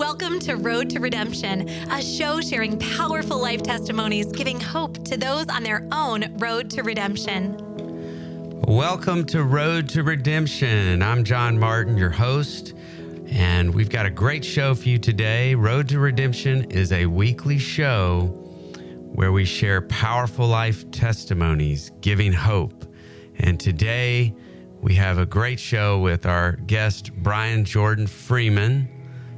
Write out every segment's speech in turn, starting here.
Welcome to Road to Redemption, a show sharing powerful life testimonies, giving hope to those on their own road to redemption. Welcome to Road to Redemption. I'm John Martin, your host, and we've got a great show for you today. Road to Redemption is a weekly show where we share powerful life testimonies, giving hope. And today we have a great show with our guest, Brian Jordan Freeman.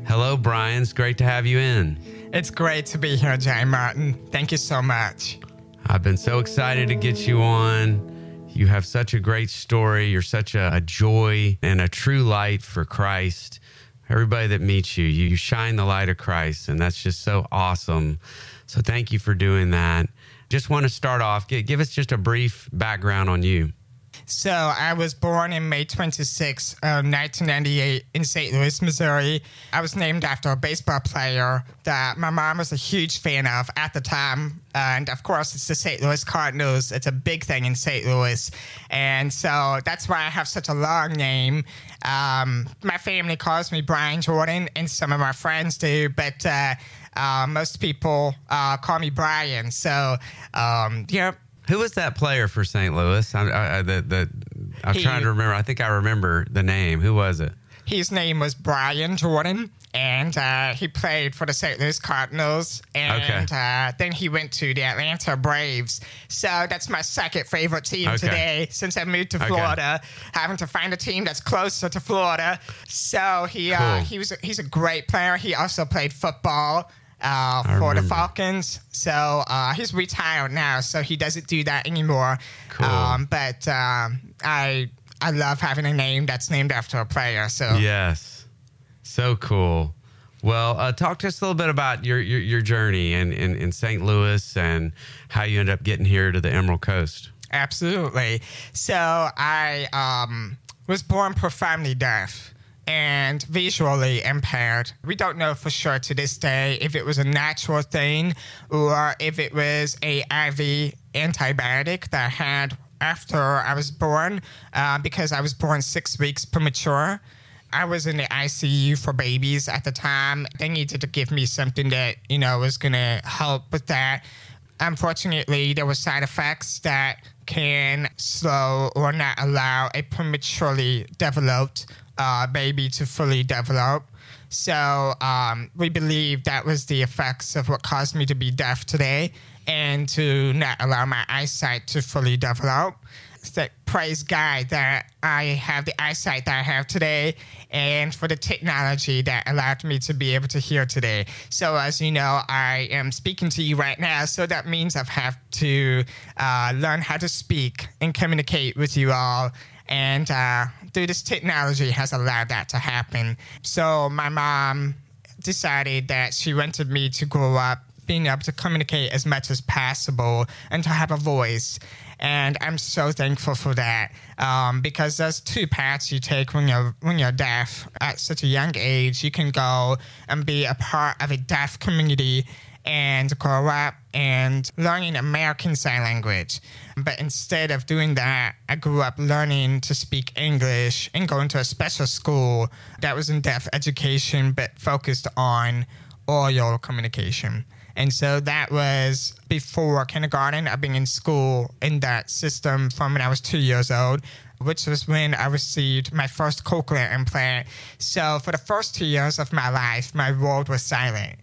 Hello, Brian. It's great to have you in. It's great to be here, John Martin. Thank you so much. I've been so excited to get you on. You have such a great story. You're such a, a joy and a true light for Christ. Everybody that meets you, you shine the light of Christ, and that's just so awesome. So, thank you for doing that. Just want to start off, give, give us just a brief background on you. So I was born in May 26, uh, 1998 in St. Louis, Missouri. I was named after a baseball player that my mom was a huge fan of at the time. And of course, it's the St. Louis Cardinals. It's a big thing in St. Louis. And so that's why I have such a long name. Um, my family calls me Brian Jordan, and some of my friends do, but uh, uh, most people uh, call me Brian. So, um, you know, who was that player for St. Louis? I, I, I, the, the, I'm he, trying to remember. I think I remember the name. Who was it? His name was Brian Jordan, and uh, he played for the St. Louis Cardinals. And okay. uh, then he went to the Atlanta Braves. So that's my second favorite team okay. today since I moved to Florida, okay. having to find a team that's closer to Florida. So he uh, cool. uh, he was he's a great player. He also played football uh, for remember. the Falcons. So uh, he's retired now, so he doesn't do that anymore. Cool. Um, but um, I I love having a name that's named after a player. So yes, so cool. Well, uh, talk to us a little bit about your your, your journey in, in, in St. Louis and how you ended up getting here to the Emerald Coast. Absolutely. So I um, was born profoundly deaf and visually impaired. We don't know for sure to this day if it was a natural thing or if it was a IV antibiotic that I had after I was born uh, because I was born six weeks premature. I was in the ICU for babies at the time. They needed to give me something that, you know, was going to help with that. Unfortunately, there were side effects that can slow or not allow a prematurely developed uh, baby to fully develop. So um, we believe that was the effects of what caused me to be deaf today and to not allow my eyesight to fully develop. So praise God that I have the eyesight that I have today and for the technology that allowed me to be able to hear today. So, as you know, I am speaking to you right now. So that means I've had to uh, learn how to speak and communicate with you all and uh, through this technology has allowed that to happen. So my mom decided that she wanted me to grow up being able to communicate as much as possible and to have a voice. And I'm so thankful for that um, because there's two paths you take when you're when you're deaf at such a young age. You can go and be a part of a deaf community and grow up and learning American Sign Language. But instead of doing that, I grew up learning to speak English and going to a special school that was in deaf education but focused on oral communication. And so that was before kindergarten. I've been in school in that system from when I was two years old, which was when I received my first cochlear implant. So for the first two years of my life, my world was silent.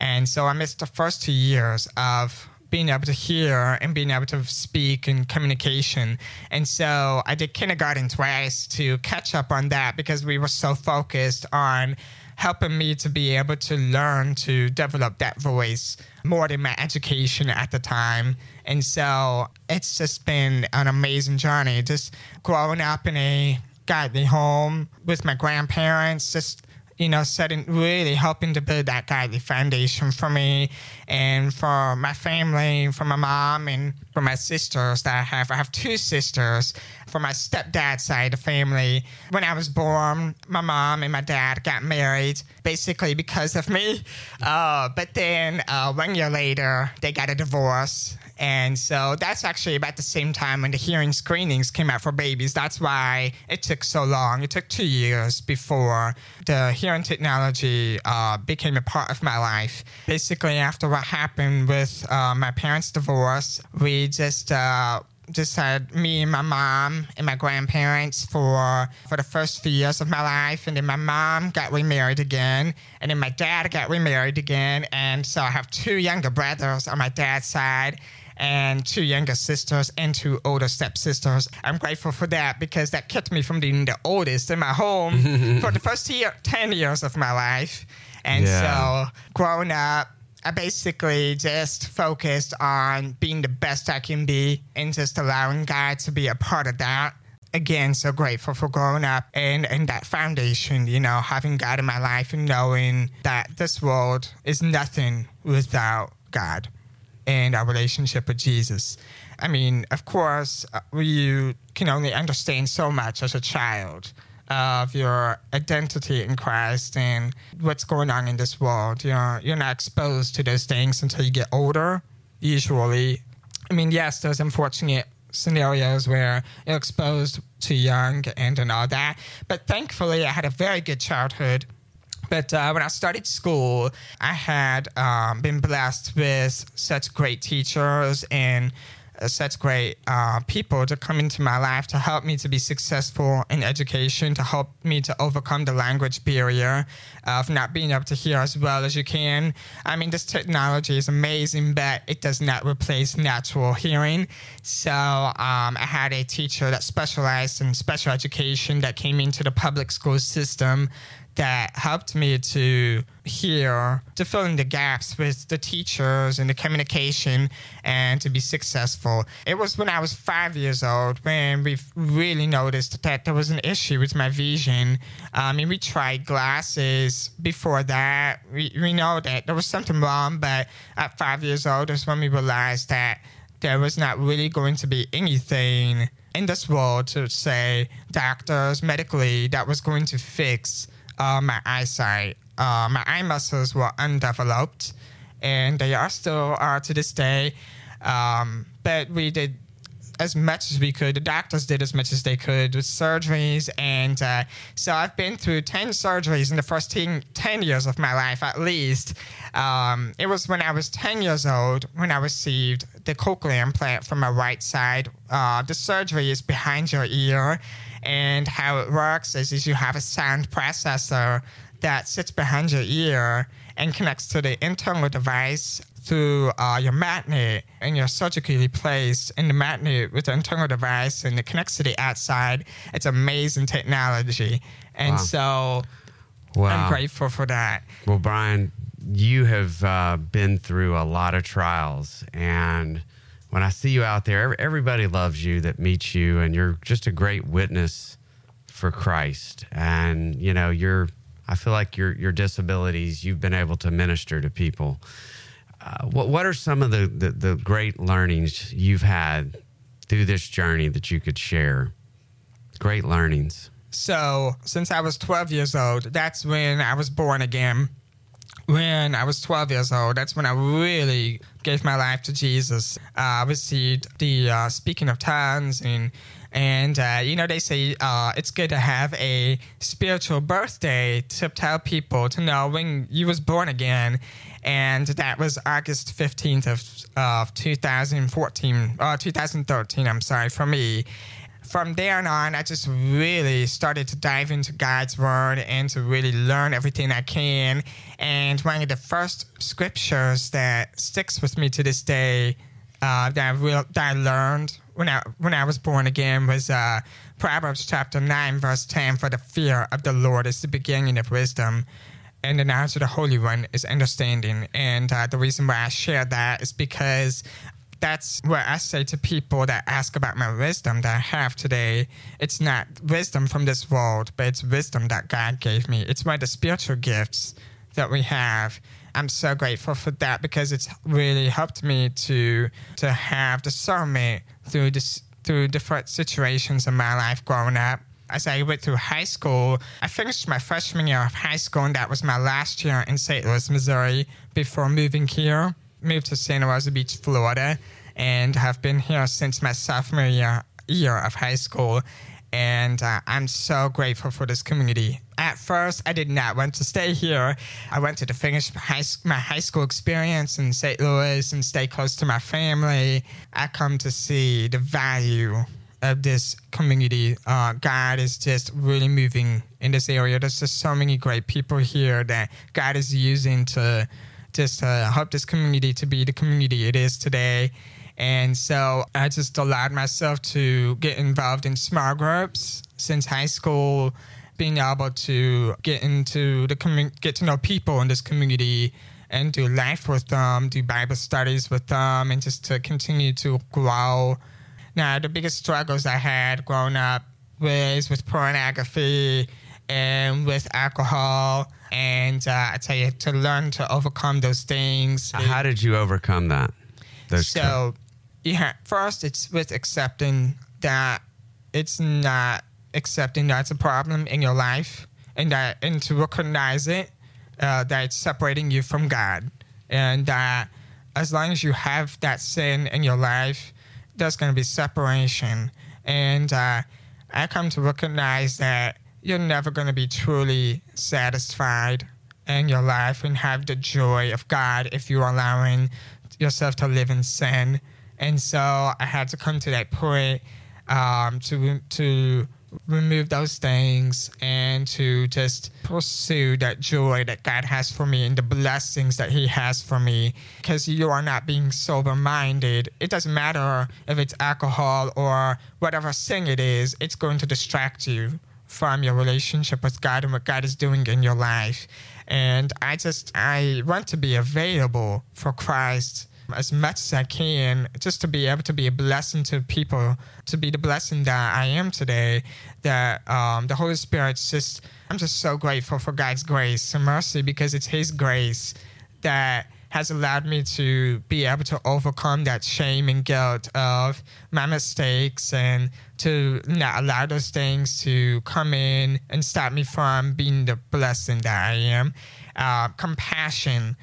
And so I missed the first two years of being able to hear and being able to speak and communication. And so I did kindergarten twice to catch up on that because we were so focused on helping me to be able to learn to develop that voice more than my education at the time. And so it's just been an amazing journey, just growing up in a godly home with my grandparents, just you know, setting really helping to build that godly foundation for me and for my family, for my mom and for my sisters that I have. I have two sisters from my stepdad's side of the family. When I was born, my mom and my dad got married basically because of me. Uh, but then uh, one year later, they got a divorce And so that's actually about the same time when the hearing screenings came out for babies. That's why it took so long. It took two years before the hearing technology uh, became a part of my life. Basically, after what happened with uh, my parents' divorce, we just uh, just had me and my mom and my grandparents for for the first few years of my life and then my mom got remarried again and then my dad got remarried again and so i have two younger brothers on my dad's side and two younger sisters and two older stepsisters. I'm grateful for that because that kept me from being the oldest in my home for the first year, 10 years of my life. And Yeah. so growing up, I basically just focused on being the best I can be and just allowing God to be a part of that. Again, so grateful for growing up and, and that foundation, you know, having God in my life and knowing that this world is nothing without God and our relationship with Jesus. I mean, of course, uh, you can only understand so much as a child of your identity in Christ and what's going on in this world. You're you're not exposed to those things until you get older. Usually, I mean, yes, there's unfortunate scenarios where you're exposed too young and and all that. But thankfully, I had a very good childhood. But uh, when I started school, I had um, been blessed with such great teachers and uh, such great uh, people to come into my life to help me to be successful in education, to help me to overcome the language barrier of not being able to hear as well as you can. I mean, this technology is amazing, but it does not replace natural hearing. So um, I had a teacher that specialized in special education that came into the public school system that helped me to hear, to fill in the gaps with the teachers and the communication and to be successful. It was when I was five years old when we really noticed that there was an issue with my vision. Um, I mean, we tried glasses before that. We, we know that there was something wrong, but at five years old is when we realized that there was not really going to be anything in this world to say doctors medically that was going to fix uh, my eyesight. Uh, my eye muscles were undeveloped, and they are still are to this day. Um, but we did as much as we could. The doctors did as much as they could with surgeries. And uh, so I've been through 10 surgeries in the first 10, 10 years of my life, at least. Um, it was when I was 10 years old when I received the cochlear implant from my right side. Uh, the surgery is behind your ear. And how it works is, is you have a sound processor that sits behind your ear and connects to the internal device through uh, your magnet and you're surgically placed in the magnet with the internal device and it connects to the outside. It's amazing technology. And Wow. so Wow. I'm grateful for that. Well, Brian, you have uh, been through a lot of trials. And when I see you out there, everybody loves you that meets you, and you're just a great witness for Christ. And, you know, you're, I feel like your, your disabilities, you've been able to minister to people. Uh, what, what are some of the, the, the great learnings you've had through this journey that you could share? Great learnings. So, since I was 12 years old, that's when I was born again. When I was 12 years old, that's when I really gave my life to Jesus. Uh, I received the uh, speaking of tongues, and and uh, you know they say uh, it's good to have a spiritual birthday to tell people to know when you was born again, and that was August 15th of of 2014 uh, 2013. I'm sorry for me from there on, I just really started to dive into God's word and to really learn everything I can. And one of the first scriptures that sticks with me to this day uh, that, I that I learned when I when I was born again was uh, Proverbs chapter nine, verse ten. For the fear of the Lord is the beginning of wisdom. And the knowledge of the Holy One is understanding. And uh, the reason why I share that is because that's what I say to people that ask about my wisdom that I have today. It's not wisdom from this world, but it's wisdom that God gave me. It's one of the spiritual gifts that we have. I'm so grateful for that because it's really helped me to to have discernment through this through different situations in my life growing up. As I went through high school, I finished my freshman year of high school, and that was my last year in St. Louis, Missouri, before moving here moved to Santa Rosa Beach, Florida. and have been here since my sophomore year, year of high school. And uh, I'm so grateful for this community. At first, I did not want to stay here. I wanted to finish high, my high school experience in St. Louis and stay close to my family. I come to see the value of this community. Uh, God is just really moving in this area. There's just so many great people here that God is using to just to help this community to be the community it is today. And so I just allowed myself to get involved in small groups since high school, being able to get into the community, get to know people in this community and do life with them, do Bible studies with them, and just to continue to grow. Now, the biggest struggles I had growing up was with pornography and with alcohol. And uh, I tell you, to learn to overcome those things. How did you overcome that? Those so, yeah, first it's with accepting that it's not accepting that's a problem in your life and that and to recognize it uh, that it's separating you from God and that as long as you have that sin in your life there's going to be separation and uh, I come to recognize that you're never going to be truly satisfied in your life and have the joy of God if you're allowing yourself to live in sin and so I had to come to that point um, to to remove those things and to just pursue that joy that God has for me and the blessings that He has for me. Because you are not being sober minded. It doesn't matter if it's alcohol or whatever sin it is, it's going to distract you from your relationship with God and what God is doing in your life. And I just, I want to be available for Christ as much as I can just to be able to be a blessing to people, to be the blessing that I am today. That um, the Holy Spirit's just, I'm just so grateful for God's grace and mercy because it's His grace that has allowed me to be able to overcome that shame and guilt of my mistakes and to not allow those things to come in and stop me from being the blessing that I am. Uh, compassion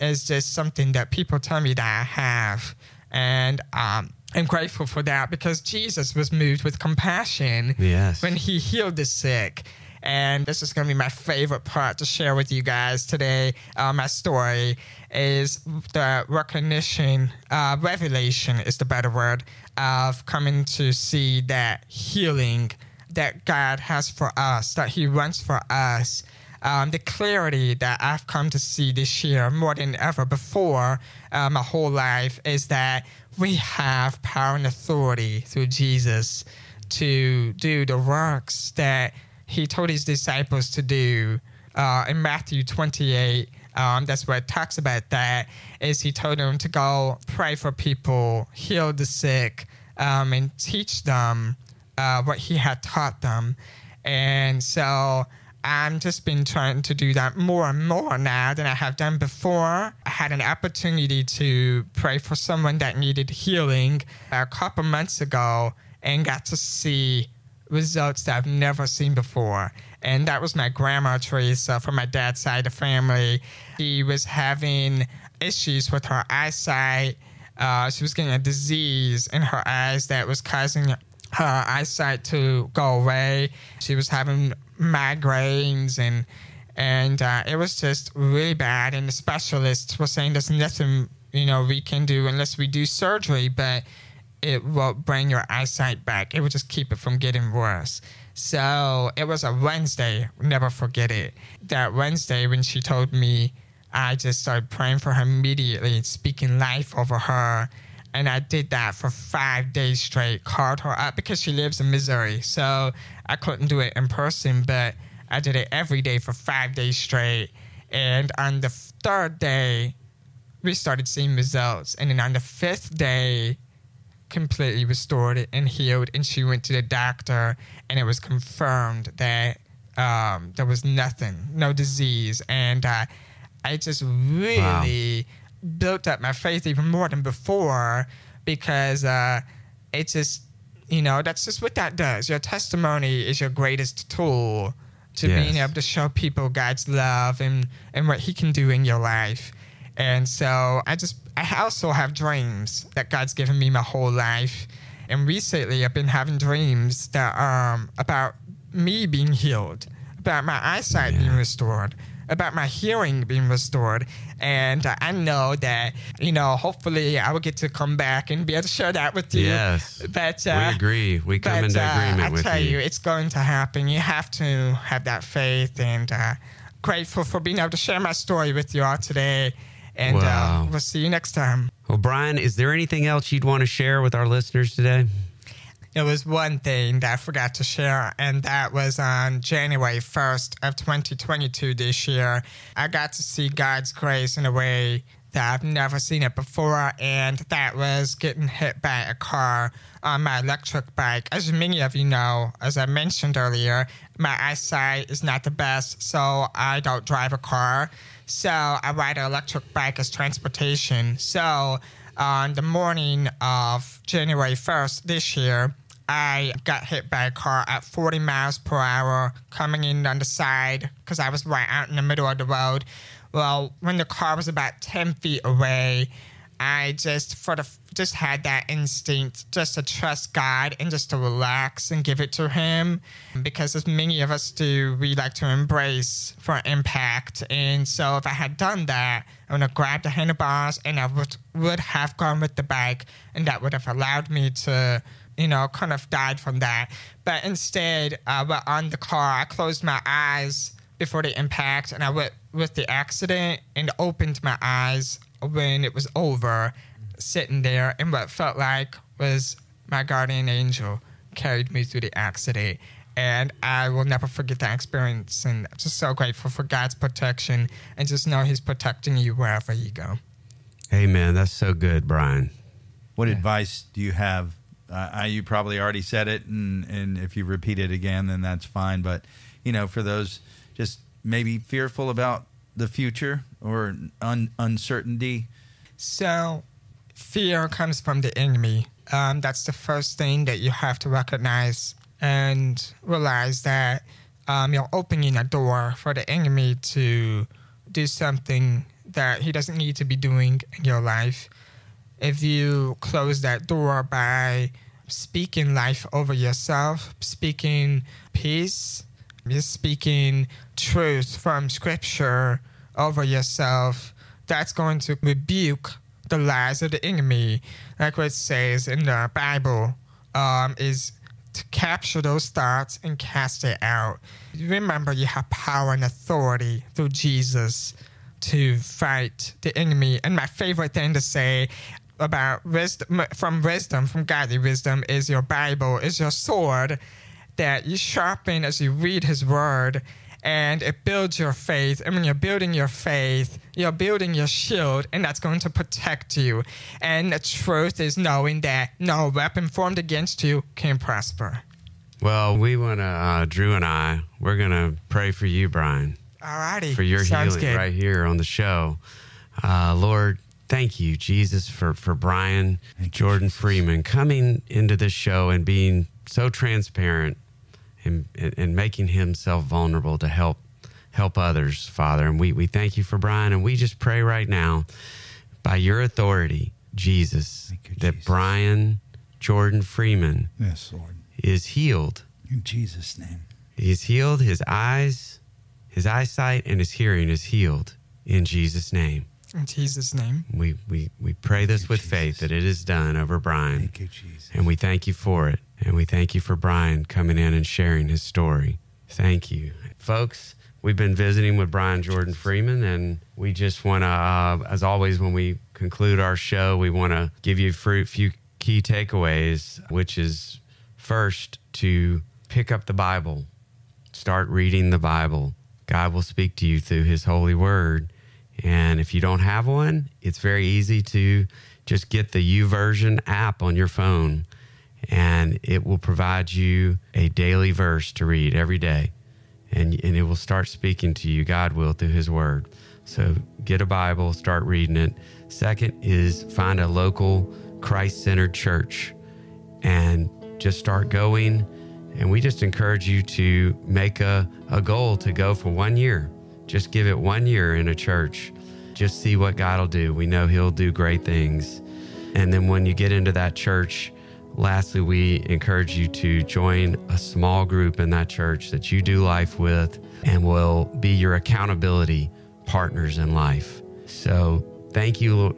is just something that people tell me that I have. And um, I'm grateful for that because Jesus was moved with compassion yes. when he healed the sick. And this is going to be my favorite part to share with you guys today. Uh, my story is the recognition, uh, revelation is the better word, of coming to see that healing that God has for us, that He wants for us um, the clarity that I've come to see this year more than ever before uh, my whole life is that we have power and authority through Jesus to do the works that he told his disciples to do uh, in Matthew 28. Um, that's where it talks about that is he told them to go pray for people, heal the sick, um, and teach them uh, what he had taught them. And so I've just been trying to do that more and more now than I have done before. I had an opportunity to pray for someone that needed healing a couple months ago and got to see results that I've never seen before. And that was my grandma, Teresa, from my dad's side of the family. She was having issues with her eyesight. Uh, she was getting a disease in her eyes that was causing her eyesight to go away. She was having migraines and and uh, it was just really bad. And the specialists were saying there's nothing you know we can do unless we do surgery, but it will bring your eyesight back. It will just keep it from getting worse. So it was a Wednesday. Never forget it. That Wednesday when she told me, I just started praying for her immediately, speaking life over her. And I did that for five days straight, called her up because she lives in Missouri. So I couldn't do it in person, but I did it every day for five days straight. And on the third day, we started seeing results. And then on the fifth day, completely restored and healed. And she went to the doctor, and it was confirmed that um, there was nothing, no disease. And uh, I just really wow. built up my faith even more than before because uh, it just you know, that's just what that does. Your testimony is your greatest tool to yes. being able to show people God's love and, and what He can do in your life. And so I just, I also have dreams that God's given me my whole life. And recently I've been having dreams that um about me being healed, about my eyesight yeah. being restored, about my hearing being restored. And uh, I know that, you know, hopefully I will get to come back and be able to share that with you. Yes. But uh, we agree. We come but, into uh, agreement with you. I tell you. it's going to happen. You have to have that faith and uh, grateful for being able to share my story with you all today. And uh, we'll see you next time. Well, Brian, is there anything else you'd want to share with our listeners today? It was one thing that I forgot to share, and that was on January 1st of 2022 this year. I got to see God's grace in a way that I've never seen it before, and that was getting hit by a car on my electric bike. As many of you know, as I mentioned earlier, my eyesight is not the best, so I don't drive a car. So I ride an electric bike as transportation. So on the morning of January 1st this year, I got hit by a car at 40 miles per hour coming in on the side because I was right out in the middle of the road. Well, when the car was about 10 feet away, I just for the just had that instinct just to trust God and just to relax and give it to Him, because as many of us do, we like to embrace for impact. And so, if I had done that, I would have grabbed the handlebars and I would would have gone with the bike, and that would have allowed me to you know, kind of died from that. But instead, uh, on the car, I closed my eyes before the impact, and I went with the accident and opened my eyes when it was over, sitting there, and what felt like was my guardian angel carried me through the accident. And I will never forget that experience. And I'm just so grateful for God's protection and just know He's protecting you wherever you go. Amen. That's so good, Brian. What yeah. advice do you have uh, you probably already said it, and, and if you repeat it again, then that's fine. But you know, for those just maybe fearful about the future or un- uncertainty. So, fear comes from the enemy. Um, that's the first thing that you have to recognize and realize that um, you're opening a door for the enemy to do something that he doesn't need to be doing in your life if you close that door by speaking life over yourself, speaking peace, speaking truth from scripture over yourself, that's going to rebuke the lies of the enemy. Like what it says in the Bible, um, is to capture those thoughts and cast it out. Remember, you have power and authority through Jesus to fight the enemy. And my favorite thing to say about wisdom from wisdom from godly wisdom is your bible is your sword that you sharpen as you read his word and it builds your faith. And when you're building your faith. You're building your shield and that's going to protect you. And the truth is knowing that no weapon formed against you can prosper. Well we want to uh, drew and i we're going to pray for you brian. Alrighty for your Sounds healing good. right here on the show. Uh, lord thank you, Jesus, for, for Brian thank Jordan Freeman coming into this show and being so transparent and, and, and, making himself vulnerable to help help others, Father. And we, we thank you for Brian. And we just pray right now, by your authority, Jesus, you, that Jesus. Brian Jordan Freeman yes, Lord. is healed. In Jesus' name. He's healed. His eyes, his eyesight, and his hearing is healed in Jesus' name. In Jesus' name. We, we, we pray this with Jesus. faith that it is done over Brian. Thank you, Jesus. And we thank you for it. And we thank you for Brian coming in and sharing his story. Thank you. Folks, we've been visiting with Brian Jordan Freeman, and we just want to, uh, as always, when we conclude our show, we want to give you a few key takeaways, which is first to pick up the Bible, start reading the Bible. God will speak to you through his holy word. And if you don't have one, it's very easy to just get the YouVersion app on your phone, and it will provide you a daily verse to read every day. And, and it will start speaking to you, God will, through His Word. So get a Bible, start reading it. Second is find a local Christ centered church and just start going. And we just encourage you to make a, a goal to go for one year just give it one year in a church just see what God will do. We know He'll do great things. And then when you get into that church, lastly, we encourage you to join a small group in that church that you do life with and will be your accountability partners in life. So, thank you,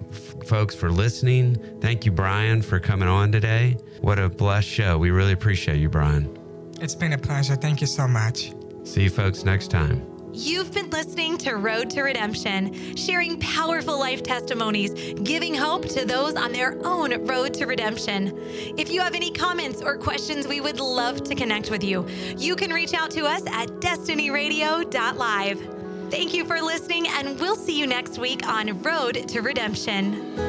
folks, for listening. Thank you, Brian, for coming on today. What a blessed show. We really appreciate you, Brian. It's been a pleasure. Thank you so much. See you, folks, next time. You've been listening to Road to Redemption, sharing powerful life testimonies, giving hope to those on their own road to redemption. If you have any comments or questions, we would love to connect with you. You can reach out to us at destinyradio.live. Thank you for listening, and we'll see you next week on Road to Redemption.